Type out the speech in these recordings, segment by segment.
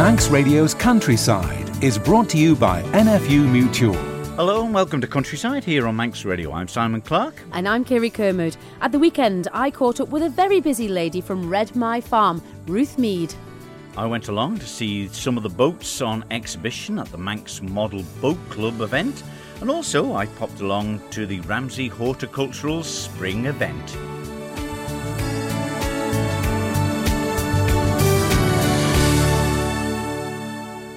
Manx Radio's Countryside is brought to you by NFU Mutual. Hello and welcome to Countryside here on Manx Radio. I'm Simon Clark. And I'm Kirree Kermode. At the weekend, I caught up with a very busy lady from Red Mie Farm, Ruth Mead. I went along to see some of the boats on exhibition at the Manx Model Boat Club event, and also I popped along to the Ramsey Horticultural Spring event.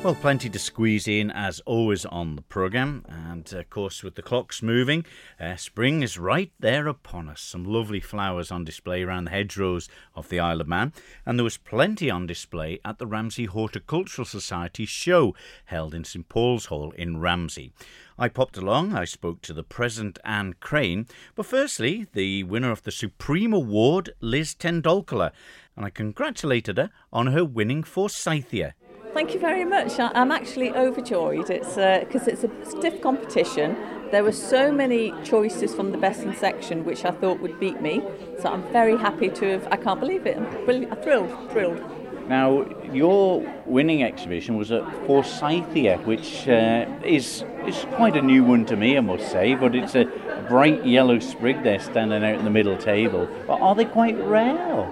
Well, plenty to squeeze in as always on the programme, and of course, with the clocks moving, uh, spring is right there upon us. Some lovely flowers on display around the hedgerows of the Isle of Man, and there was plenty on display at the Ramsey Horticultural Society show held in St Paul's Hall in Ramsey. I popped along, I spoke to the President Anne Crane, but firstly, the winner of the Supreme Award, Liz Tendolkar, and I congratulated her on her winning Forsythia. Thank you very much. I'm actually overjoyed. It's because uh, it's a stiff competition. There were so many choices from the best in section, which I thought would beat me. So I'm very happy to have. I can't believe it. I'm brilliant, thrilled, thrilled. Now, your winning exhibition was at Forsythia, which uh, is is quite a new one to me, I must say. But it's a bright yellow sprig there standing out in the middle table. But are they quite rare?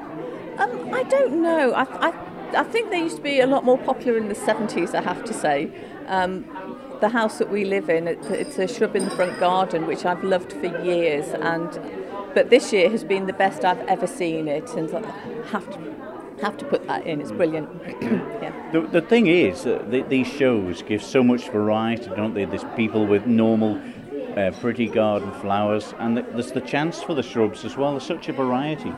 Um, I don't know. I, I I think they used to be a lot more popular in the 70s, I have to say. Um, the house that we live in, it's, it's a shrub in the front garden, which I've loved for years, and but this year has been the best I've ever seen it, and I have to have to put that in. It's brilliant. yeah. the, the thing is, the, these shows give so much variety, don't they? There's people with normal, uh, pretty garden flowers, and there's the chance for the shrubs as well. There's such a variety.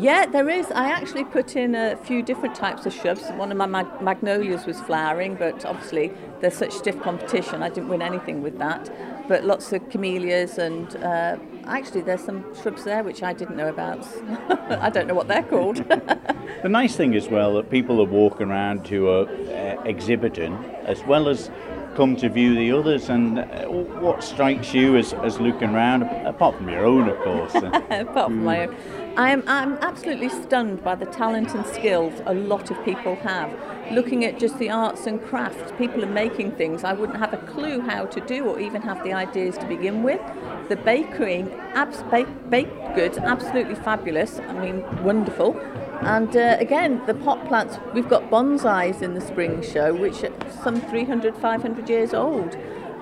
Yeah, there is. I actually put in a few different types of shrubs. One of my mag- magnolias was flowering, but obviously there's such stiff competition. I didn't win anything with that. But lots of camellias and uh, actually there's some shrubs there which I didn't know about. I don't know what they're called. the nice thing as well that people are walking around to a uh, exhibiting as well as come to view the others and uh, what strikes you as, as looking around apart from your own of course apart from my own I'm, I'm absolutely stunned by the talent and skills a lot of people have. Looking at just the arts and crafts, people are making things I wouldn't have a clue how to do or even have the ideas to begin with. The bakery, abs- bake, baked goods, absolutely fabulous. I mean, wonderful. And uh, again, the pot plants, we've got bonsais in the spring show, which are some 300, 500 years old.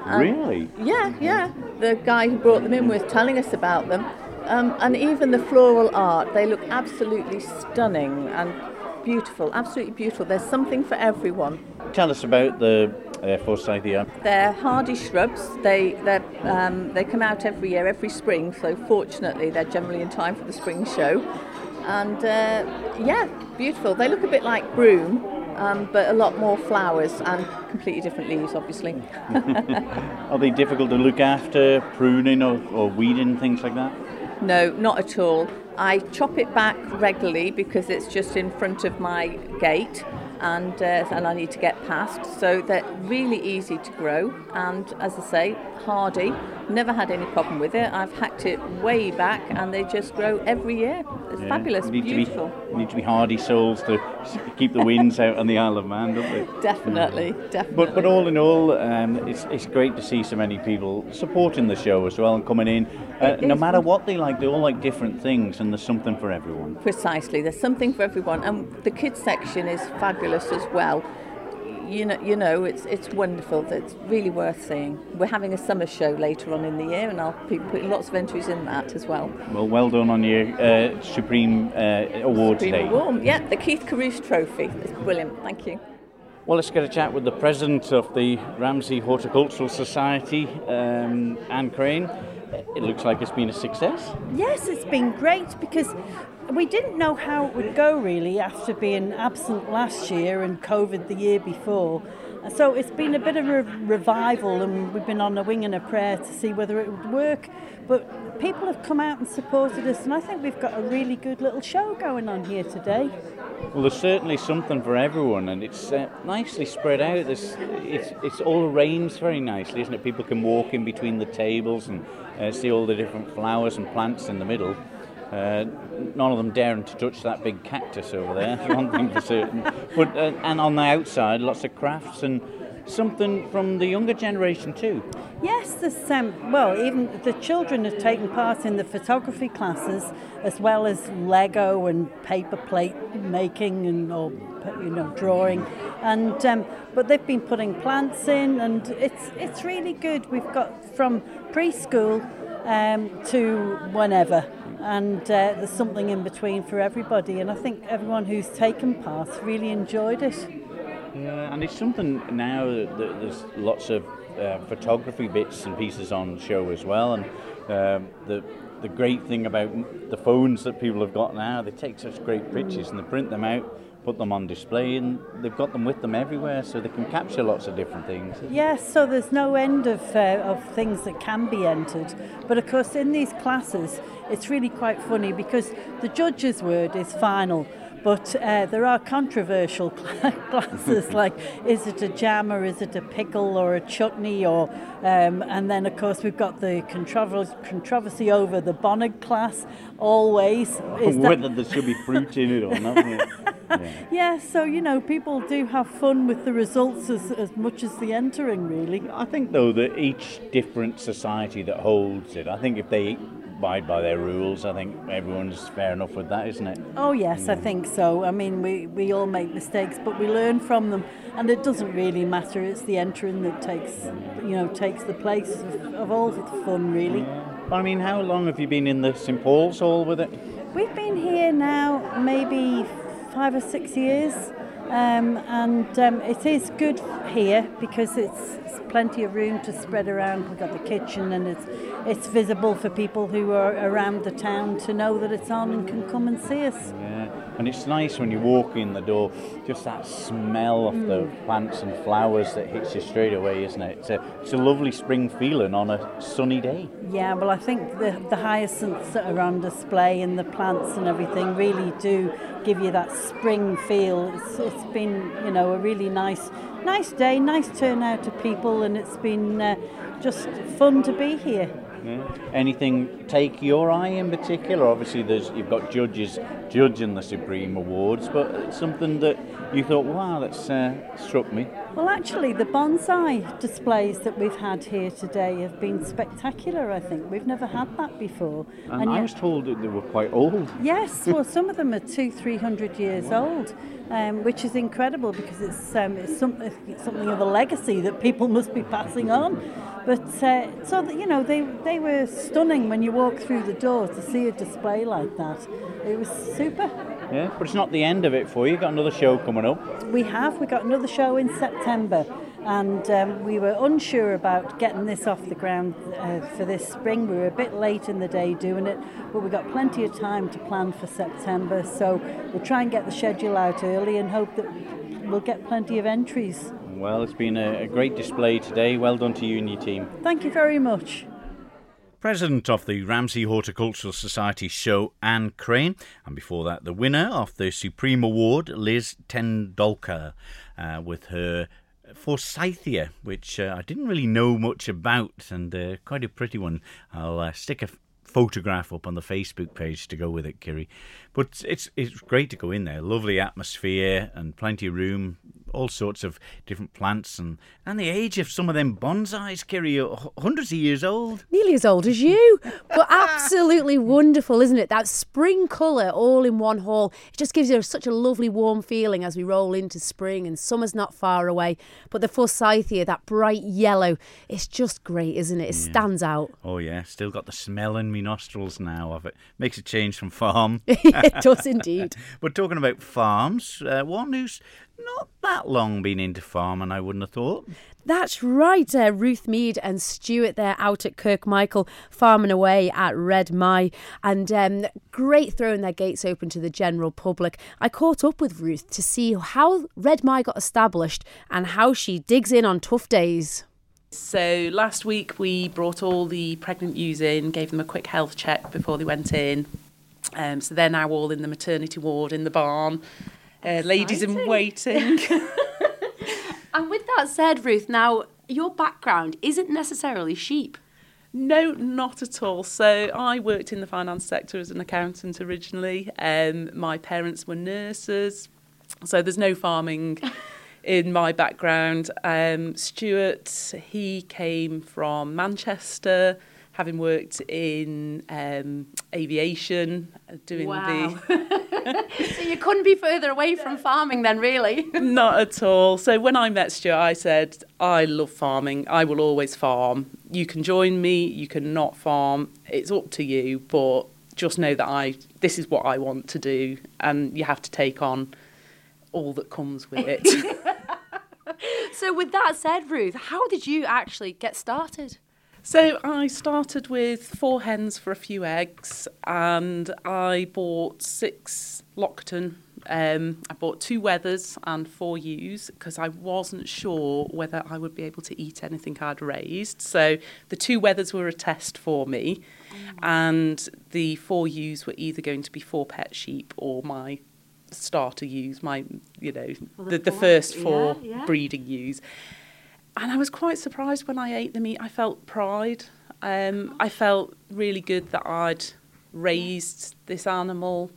Um, really? Yeah, yeah. The guy who brought them in was telling us about them. Um, and even the floral art, they look absolutely stunning and beautiful, absolutely beautiful. There's something for everyone. Tell us about the uh, Forsythia. They're hardy shrubs. They um, they come out every year, every spring. So fortunately, they're generally in time for the spring show. And uh, yeah, beautiful. They look a bit like broom, um, but a lot more flowers and completely different leaves, obviously. Are they difficult to look after, pruning or, or weeding, things like that? No, not at all. I chop it back regularly because it's just in front of my gate and uh, and I need to get past. So they're really easy to grow and as I say, hardy. Never had any problem with it. I've hacked it way back and they just grow every year. It's yeah. fabulous, need beautiful. To be, need to be hardy souls to keep the winds out on the Isle of Man, don't they? Definitely, definitely. But but all in all, um, it's it's great to see so many people supporting the show as well and coming in. Uh, no matter what they like, they all like different things, and there's something for everyone. Precisely, there's something for everyone, and the kids section is fabulous as well you know, you know, it's it's wonderful. It's really worth seeing. We're having a summer show later on in the year, and I'll be putting lots of entries in that as well. Well, well done on your uh, Supreme uh, Award Supreme today. Award, yeah, the Keith Caruso Trophy. It's brilliant. Thank you. Well, let's get a chat with the president of the Ramsey Horticultural Society, um, Anne Crane. It looks like it's been a success. Yes, it's been great because we didn't know how it would go really after being absent last year and COVID the year before. So it's been a bit of a revival, and we've been on a wing and a prayer to see whether it would work. But people have come out and supported us, and I think we've got a really good little show going on here today. Well, there's certainly something for everyone, and it's uh, nicely spread out. There's, it's, it's all arranged very nicely, isn't it? People can walk in between the tables and uh, see all the different flowers and plants in the middle. Uh, none of them daring to touch that big cactus over there. one thing for certain. But uh, and on the outside, lots of crafts and something from the younger generation too. Yes, there's um, well, even the children have taken part in the photography classes as well as Lego and paper plate making and or you know drawing, and um, but they've been putting plants in, and it's it's really good. We've got from preschool um, to whenever. And uh, there's something in between for everybody, and I think everyone who's taken part really enjoyed it. Yeah, and it's something now that there's lots of uh, photography bits and pieces on show as well. And um, the the great thing about the phones that people have got now, they take such great pictures and they print them out, put them on display, and they've got them with them everywhere, so they can capture lots of different things. Yes, so there's no end of uh, of things that can be entered. But of course, in these classes, it's really quite funny because the judge's word is final but uh, there are controversial classes like is it a jam or is it a pickle or a chutney or um, and then of course we've got the controversy over the bonnet class always whether there should be fruit in it or not. Yeah. yeah, so you know, people do have fun with the results as, as much as the entering, really. I think, though, that each different society that holds it, I think if they abide by their rules. I think everyone's fair enough with that, isn't it? Oh yes, I mm. think so. I mean, we, we all make mistakes, but we learn from them, and it doesn't really matter. It's the entering that takes you know takes the place of, of all the fun, really. Mm. Yeah. I mean, how long have you been in the St Paul's Hall with it? We've been here now maybe five or six years. Um, and um, it is good here because it's, it's, plenty of room to spread around. We've got the kitchen and it's it's visible for people who are around the town to know that it's on and can come and see us. Yeah, and it's nice when you walk in the door, just that smell of mm. the plants and flowers that hits you straight away, isn't it? It's a, it's a lovely spring feeling on a sunny day. Yeah, well, I think the, the hyacinths that are on display and the plants and everything really do give you that spring feel. It's, it's been, you know, a really nice, nice day, nice turnout of people, and it's been uh, just fun to be here. Yeah. Anything take your eye in particular? Obviously, there's you've got judges judging the Supreme Awards, but it's something that you thought, wow, that's uh, struck me. Well, actually, the bonsai displays that we've had here today have been spectacular. I think we've never had that before. And, and I yet, was told that they were quite old. Yes, well, some of them are two, three hundred years old. Um, which is incredible because it's, um, it's, some, it's something of a legacy that people must be passing on. But uh, so that, you know, they they were stunning when you walk through the door to see a display like that. It was super. Yeah, but it's not the end of it for you. You've got another show coming up. We have. We got another show in September, and um, we were unsure about getting this off the ground uh, for this spring. We were a bit late in the day doing it, but we got plenty of time to plan for September. So we'll try and get the schedule out early and hope that we'll get plenty of entries. Well, it's been a, a great display today. Well done to you and your team. Thank you very much. President of the Ramsey Horticultural Society show, Anne Crane, and before that, the winner of the Supreme Award, Liz Tendolkar, uh, with her Forsythia, which uh, I didn't really know much about, and uh, quite a pretty one. I'll uh, stick a photograph up on the Facebook page to go with it, Kirree. But it's it's great to go in there. Lovely atmosphere and plenty of room all sorts of different plants and, and the age of some of them bonsais, Kirree, hundreds of years old. Nearly as old as you. but absolutely wonderful, isn't it? That spring colour all in one hall. It just gives you such a lovely warm feeling as we roll into spring and summer's not far away. But the forsythia, that bright yellow, it's just great, isn't it? It yeah. stands out. Oh, yeah. Still got the smell in me nostrils now of it. Makes a change from farm. it does indeed. We're talking about farms, uh, one who's not that long been into farming, I wouldn't have thought. That's right, uh, Ruth Mead and Stuart there out at Kirkmichael farming away at Red Mie and um, great throwing their gates open to the general public. I caught up with Ruth to see how Red Mie got established and how she digs in on tough days. So last week we brought all the pregnant ewes in, gave them a quick health check before they went in. Um, so they're now all in the maternity ward in the barn uh, ladies in waiting. and with that said, Ruth, now your background isn't necessarily sheep. No, not at all. So I worked in the finance sector as an accountant originally. Um, my parents were nurses, so there's no farming in my background. Um, Stuart, he came from Manchester, having worked in um, aviation, uh, doing Wow. the so you couldn't be further away from farming then, really. Not at all. So when I met Stuart, I said, I love farming. I will always farm. You can join me, you can not farm. It's up to you, but just know that I this is what I want to do and you have to take on all that comes with it. So with that said, Ruth, how did you actually get started? So I started with four hens for a few eggs, and I bought six Loaghtan. Um, I bought two Wethers and four ewes because I wasn't sure whether I would be able to eat anything I'd raised. So the two Wethers were a test for me, and the four ewes were either going to be four pet sheep or my starter ewes, my you know the, the, first four yeah, yeah. breeding ewes and I was quite surprised when I ate the meat. I felt pride. Um, I felt really good that I'd raised this animal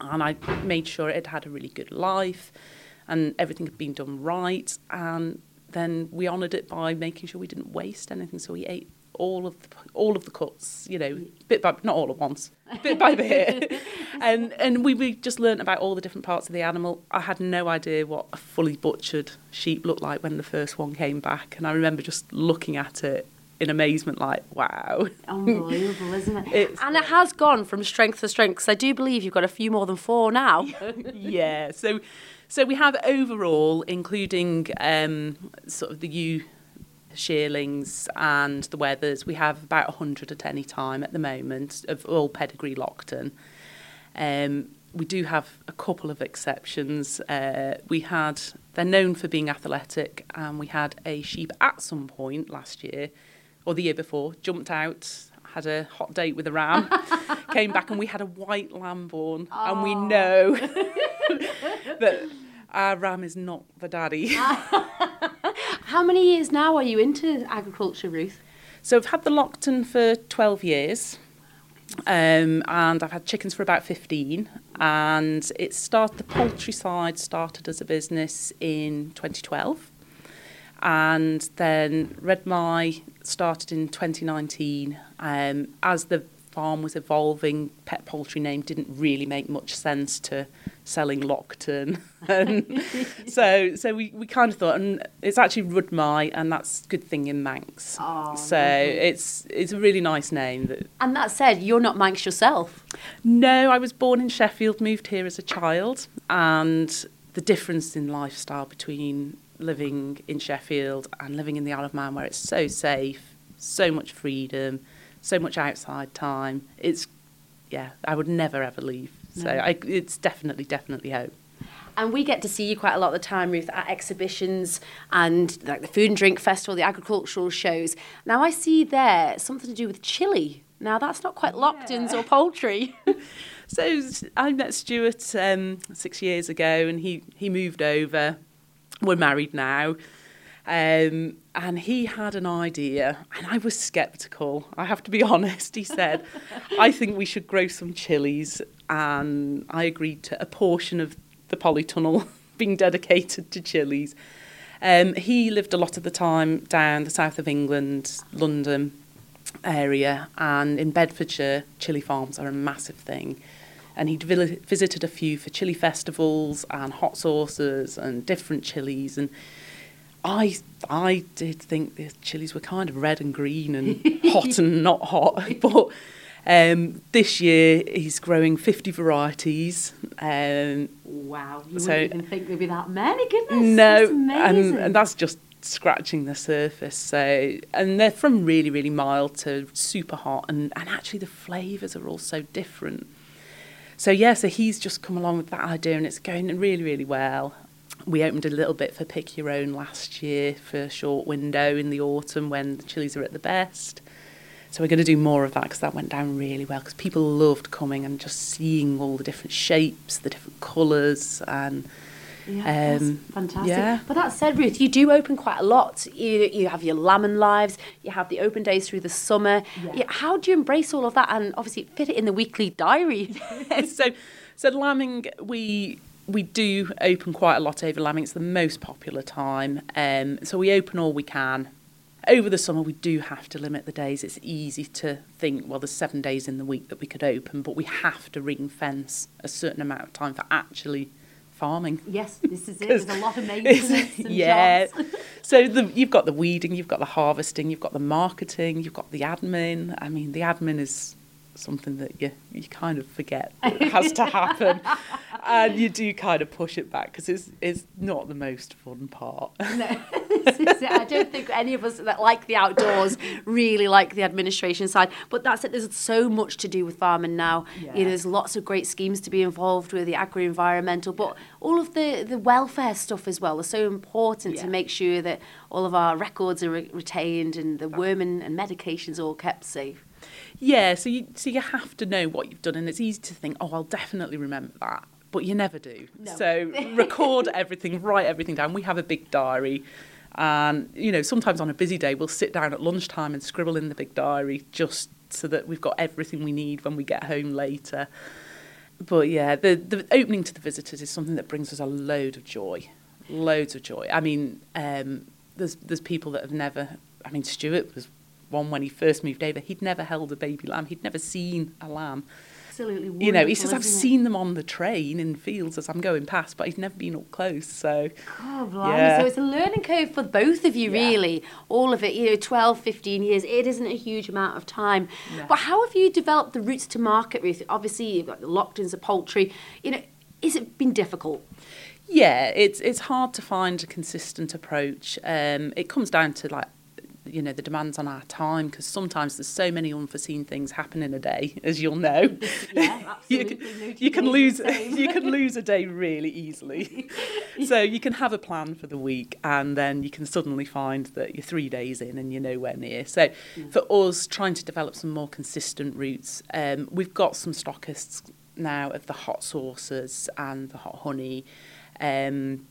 and I made sure it had a really good life and everything had been done right. And then we honoured it by making sure we didn't waste anything. So we ate all of the, all of the cuts, you know, bit by not all at once, bit by bit, and and we, we just learnt about all the different parts of the animal. I had no idea what a fully butchered sheep looked like when the first one came back, and I remember just looking at it in amazement, like, wow. Unbelievable, isn't it? It's- and it has gone from strength to strength. Because I do believe you've got a few more than four now. yeah. So, so we have overall, including um, sort of the ewe shearlings and the wethers, we have about 100 at any time at the moment of all pedigree Loaghtan. Um, we do have a couple of exceptions. Uh, we had, they're known for being athletic, and we had a sheep at some point last year, or the year before, jumped out, had a hot date with a ram, came back, and we had a white lamb born. And we know that our ram is not the daddy. How many years now are you into agriculture, Ruth? So I've had the Loaghtan for 12 years. Um, and I've had chickens for about 15 and it started the poultry side started as a business in 2012 and then Red Mie started in 2019 um, as the farm was evolving pet poultry name didn't really make much sense to selling Loaghtan so so we, we kind of thought and it's actually Red Mie and that's good thing in Manx Oh, so lovely. it's it's a really nice name that And that said, you're not Manx yourself. no, I was born in Sheffield, moved here as a child, and the difference in lifestyle between living in Sheffield and living in the Isle of Man, where it's so safe, so much freedom, so much outside time. It's, yeah, I would never ever leave. So I, it's definitely, definitely home. And we get to see you quite a lot of the time, Ruth, at exhibitions and like the Food and Drink Festival, the agricultural shows. Now I see there something to do with chili. Now that's not quite Loaghtan's or poultry. So I met Stuart um, six years ago, and he he moved over. We're married now, um, and he had an idea, and I was sceptical. I have to be honest. He said, "I think we should grow some chilies," and I agreed to a portion of the polytunnel being dedicated to chilies. Um, he lived a lot of the time down the south of England, London area, and in Bedfordshire, chili farms are a massive thing. And he'd visited a few for chili festivals and hot sauces and different chilies. And I, I did think the chilies were kind of red and green and hot and not hot. But um, this year he's growing 50 varieties. Um, wow, you So- wouldn't even think there'd be that many. Goodness, no, and, and that's just scratching the surface. So, and they're from really, really mild to super hot, and, and actually the flavours are all so different. So yeah, so he's just come along with that idea, and it's going really, really well. We opened a little bit for Pick Your Own last year for a short window in the autumn when the chilies are at the best. So we're going to do more of that because that went down really well because people loved coming and just seeing all the different shapes, the different colours, and Yeah, Um, that's fantastic. yeah. But that said, Ruth, you do open quite a lot. You, you have your lamb lives, you have the open days through the summer. Yeah, how do you embrace all of that and obviously fit it in the weekly diary? so, so lambing, we we do open quite a lot over lambing. It's the most popular time, um, so we open all we can. Over the summer, we do have to limit the days. It's easy to think, well, there's seven days in the week that we could open, but we have to ring fence a certain amount of time for actually farming. yes, this is it. There's a lot of maintenance and yeah. so the, you've got the weeding, you've got the harvesting, you've got the marketing, you've got the admin. I mean, the admin is something that you you kind of forget has to happen, and you do kind of push it back because it's it's not the most fun part. No, this is it. I don't think any of us that like the outdoors really like the administration side. But that's it. There's so much to do with farming now. You know, there's lots of great schemes to be involved with the agri-environmental, but all of the the welfare stuff as well is so important to make sure that all of our records are re- retained and the worming and medications all kept safe. Yeah, so you so you have to know what you've done, and it's easy to think, oh, I'll definitely remember that, but you never do. No. So record everything, write everything down. We have a big diary, and you know sometimes on a busy day we'll sit down at lunchtime and scribble in the big diary just so that we've got everything we need when we get home later. But yeah, the the opening to the visitors is something that brings us a load of joy, loads of joy. I mean, um, there's there's people that have never. I mean, Stuart was one when he first moved over. He'd never held a baby lamb. He'd never seen a lamb. Absolutely You know, he says I've it? seen them on the train in fields as I'm going past, but he's never been up close. So Oh, blimey. Yeah. So it's a learning curve for both of you, Yeah. really. All of it, you know, 12, 15 years. It isn't a huge amount of time. No. But how have you developed the routes to market, Ruth? Obviously, you've got the Loaghtans of poultry. You know, is it been difficult? yeah, it's it's hard to find a consistent approach. Um, it comes down to like you know the demands on our time because sometimes there's so many unforeseen things happen in a day, as you'll know. Yeah, you can, you can lose you can lose a day really easily. so you can have a plan for the week and then you can suddenly find that you're three days in and you're nowhere near. So for us, trying to develop some more consistent routes, um, we've got some stockists now of the hot sauces and the hot honey. Um,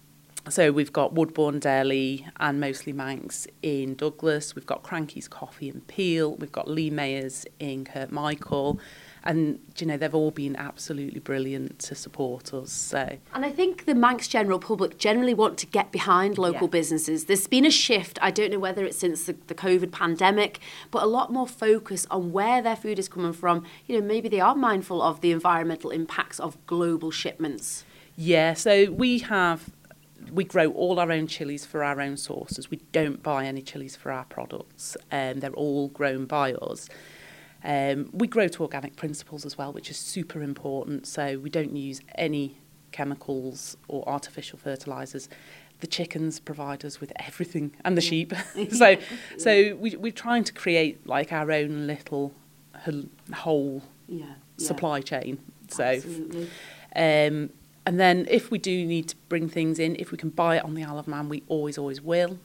so we've got Woodbourne Deli and mostly Manx in Douglas. We've got Cranky's Coffee in Peel. We've got Lee Mayers in Kirkmichael. And, you know, they've all been absolutely brilliant to support us. So, And I think the Manx general public generally want to get behind local Yeah. businesses. There's been a shift, I don't know whether it's since the, the COVID pandemic, but a lot more focus on where their food is coming from. You know, maybe they are mindful of the environmental impacts of global shipments. yeah, so we have, we grow all our own chilies for our own sauces. We don't buy any chilies for our products. Um, they're all grown by us. Um, we grow to organic principles as well, which is super important. So we don't use any chemicals or artificial fertilizers. The chickens provide us with everything, and the sheep. so, so we, we're trying to create like our own little whole Yeah. supply chain. So, um, and then if we do need to bring things in, if we can buy it on the Isle of Man, we always, always will.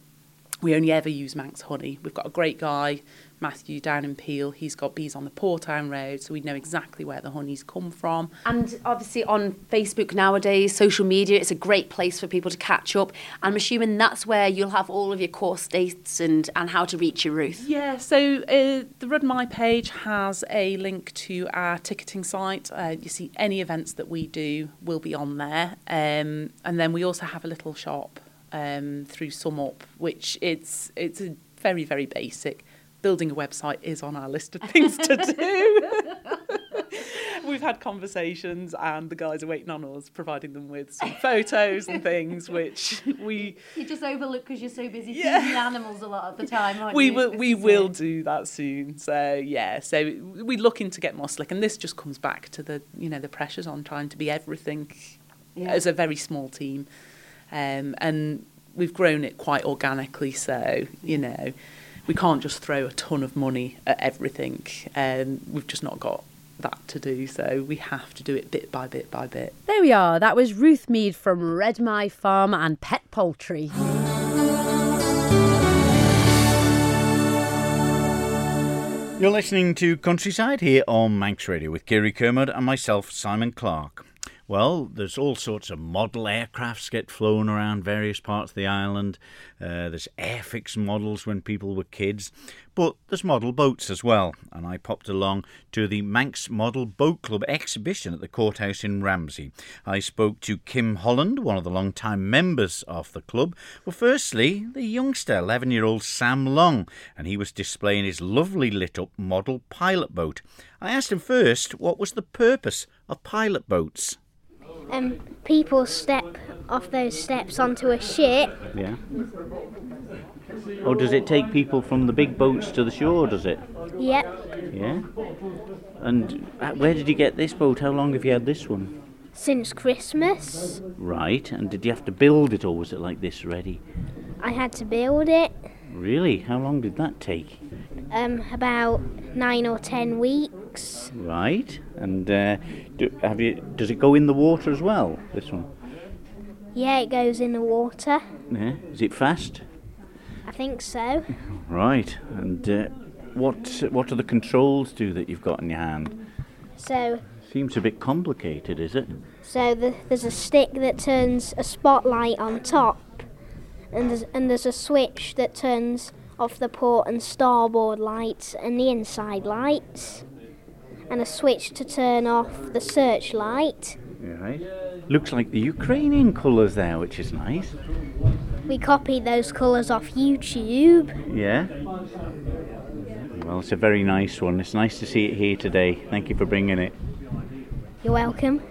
We only ever use Manx honey. We've got a great guy, Matthew, down in Peel. He's got bees on the Poortown Road, so we know exactly where the honey's come from. And obviously on Facebook nowadays, social media, it's a great place for people to catch up. I'm assuming that's where you'll have all of your course dates and, and how to reach your Ruth. Yeah, so uh, the Red Mie page has a link to our ticketing site. Uh, you see, any events that we do will be on there. Um, and then we also have a little shop um, through SumUp, which it's it's a very very basic. Building a website is on our list of things to do. We've had conversations, and the guys are waiting on us, providing them with some photos and things, which we You just overlook because you're so busy Yeah. feeding the animals a lot of the time, aren't we you? will we will do that soon. So yeah, so we're looking to get more slick, and this just comes back to the you know the pressures on trying to be everything Yeah. as a very small team, um, and we've grown it quite organically. So you know, we can't just throw a ton of money at everything. Um, we've just not got that to do. So we have to do it bit by bit by bit. There we are. That was Ruth Mead from Red Mie Farm and Pet Poultry. You're listening to Countryside here on Manx Radio with Kirree Kermode and myself, Simon Clark. Well, there's all sorts of model aircrafts get flown around various parts of the island. Uh, there's airfix models when people were kids, but there's model boats as well. And I popped along to the Manx Model Boat Club exhibition at the courthouse in Ramsey. I spoke to Kim Holland, one of the long-time members of the club. Well, firstly, the youngster, 11-year-old Sam Long, and he was displaying his lovely lit-up model pilot boat. I asked him first what was the purpose of pilot boats um, people step off those steps onto a ship. Yeah. Or does it take people from the big boats to the shore, does it? Yep. Yeah. And uh, where did you get this boat? How long have you had this one? Since Christmas. Right. And did you have to build it or was it like this ready? I had to build it. Really? How long did that take? Um, about nine or ten weeks. Right. And uh, do, have you? Does it go in the water as well? This one. Yeah, it goes in the water. Yeah. Is it fast? I think so. Right. And uh, what what are the controls do that you've got in your hand? So. Seems a bit complicated, is it? So the, there's a stick that turns a spotlight on top, and there's, and there's a switch that turns off the port and starboard lights and the inside lights, and a switch to turn off the searchlight. Right. Looks like the Ukrainian colours there, which is nice. We copied those colours off YouTube. Yeah. Well, it's a very nice one. It's nice to see it here today. Thank you for bringing it. You're welcome.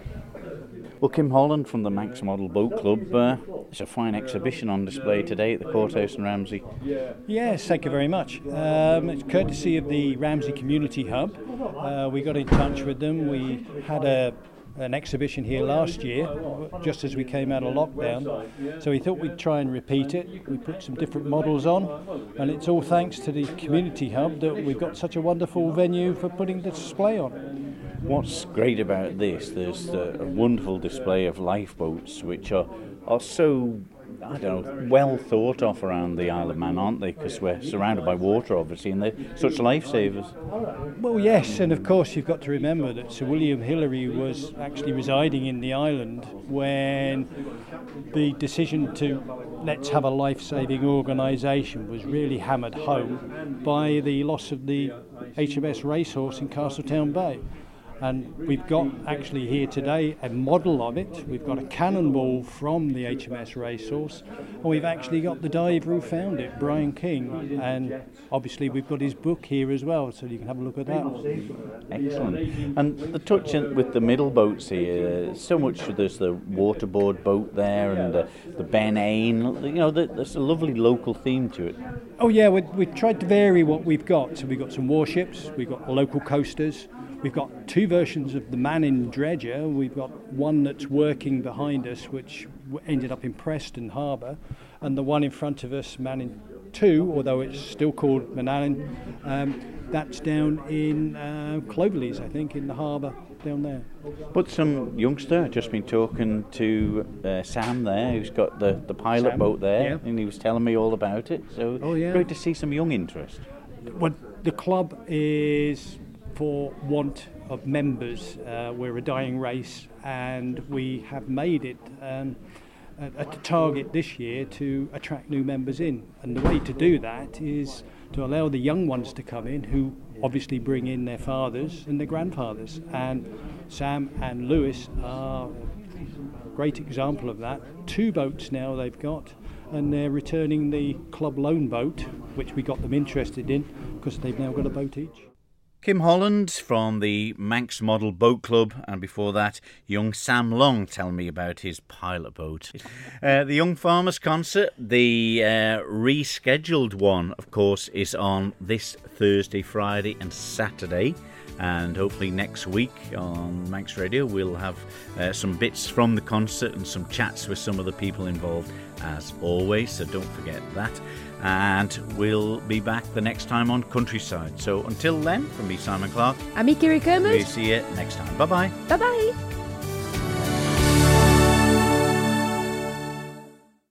Well, Kim Holland from the Manx Model Boat Club. Uh, it's a fine exhibition on display today at the Courthouse in Ramsey. Yes, thank you very much. Um, it's courtesy of the Ramsey Community Hub. Uh, we got in touch with them. We had a an exhibition here last year, just as we came out of lockdown. So we thought we'd try and repeat it. We put some different models on, and it's all thanks to the Community Hub that we've got such a wonderful venue for putting the display on. What's great about this, there's a wonderful display of lifeboats, which are, are so I don't know, well thought of around the Isle of Man, aren't they? Because we're surrounded by water, obviously, and they're such lifesavers. Well, yes, and of course you've got to remember that Sir William Hillary was actually residing in the island when the decision to let's have a life-saving organisation was really hammered home by the loss of the HMS Racehorse in Castletown Bay. And we've got actually here today a model of it. We've got a cannonball from the HMS Racehorse, and we've actually got the diver who found it, Brian King. And obviously, we've got his book here as well, so you can have a look at that. Excellent. And the touch with the middle boats here, so much there's the waterboard boat there and the, the Ben Ain. You know, there's a lovely local theme to it. Oh, yeah, we, we tried to vary what we've got. So we've got some warships, we've got local coasters. We've got two versions of the Mannin dredger. We've got one that's working behind us, which ended up in Preston Harbour, and the one in front of us, Mannin 2, although it's still called Mannin, um, that's down in uh, Clovellies, I think, in the harbour down there. But some youngster, just been talking to uh, Sam there, who's got the, the pilot Sam, boat there, yeah. and he was telling me all about it. So oh, yeah. great to see some young interest. Well, the club is for want of members. Uh, we're a dying race, and we have made it um, a, a target this year to attract new members in. And the way to do that is to allow the young ones to come in who obviously bring in their fathers and their grandfathers. And Sam and Lewis are a great example of that. Two boats now they've got, and they're returning the club loan boat, which we got them interested in because they've now got a boat each. Kim Holland from the Manx Model Boat Club, and before that, young Sam Long telling me about his pilot boat. Uh, the Young Farmers Concert, the uh, rescheduled one, of course, is on this Thursday, Friday, and Saturday. And hopefully next week on Manx Radio, we'll have uh, some bits from the concert and some chats with some of the people involved, as always. So don't forget that and we'll be back the next time on Countryside. So until then, from me, Simon Clark, I'm Kirree Kermode. We'll see you next time. Bye bye. Bye bye.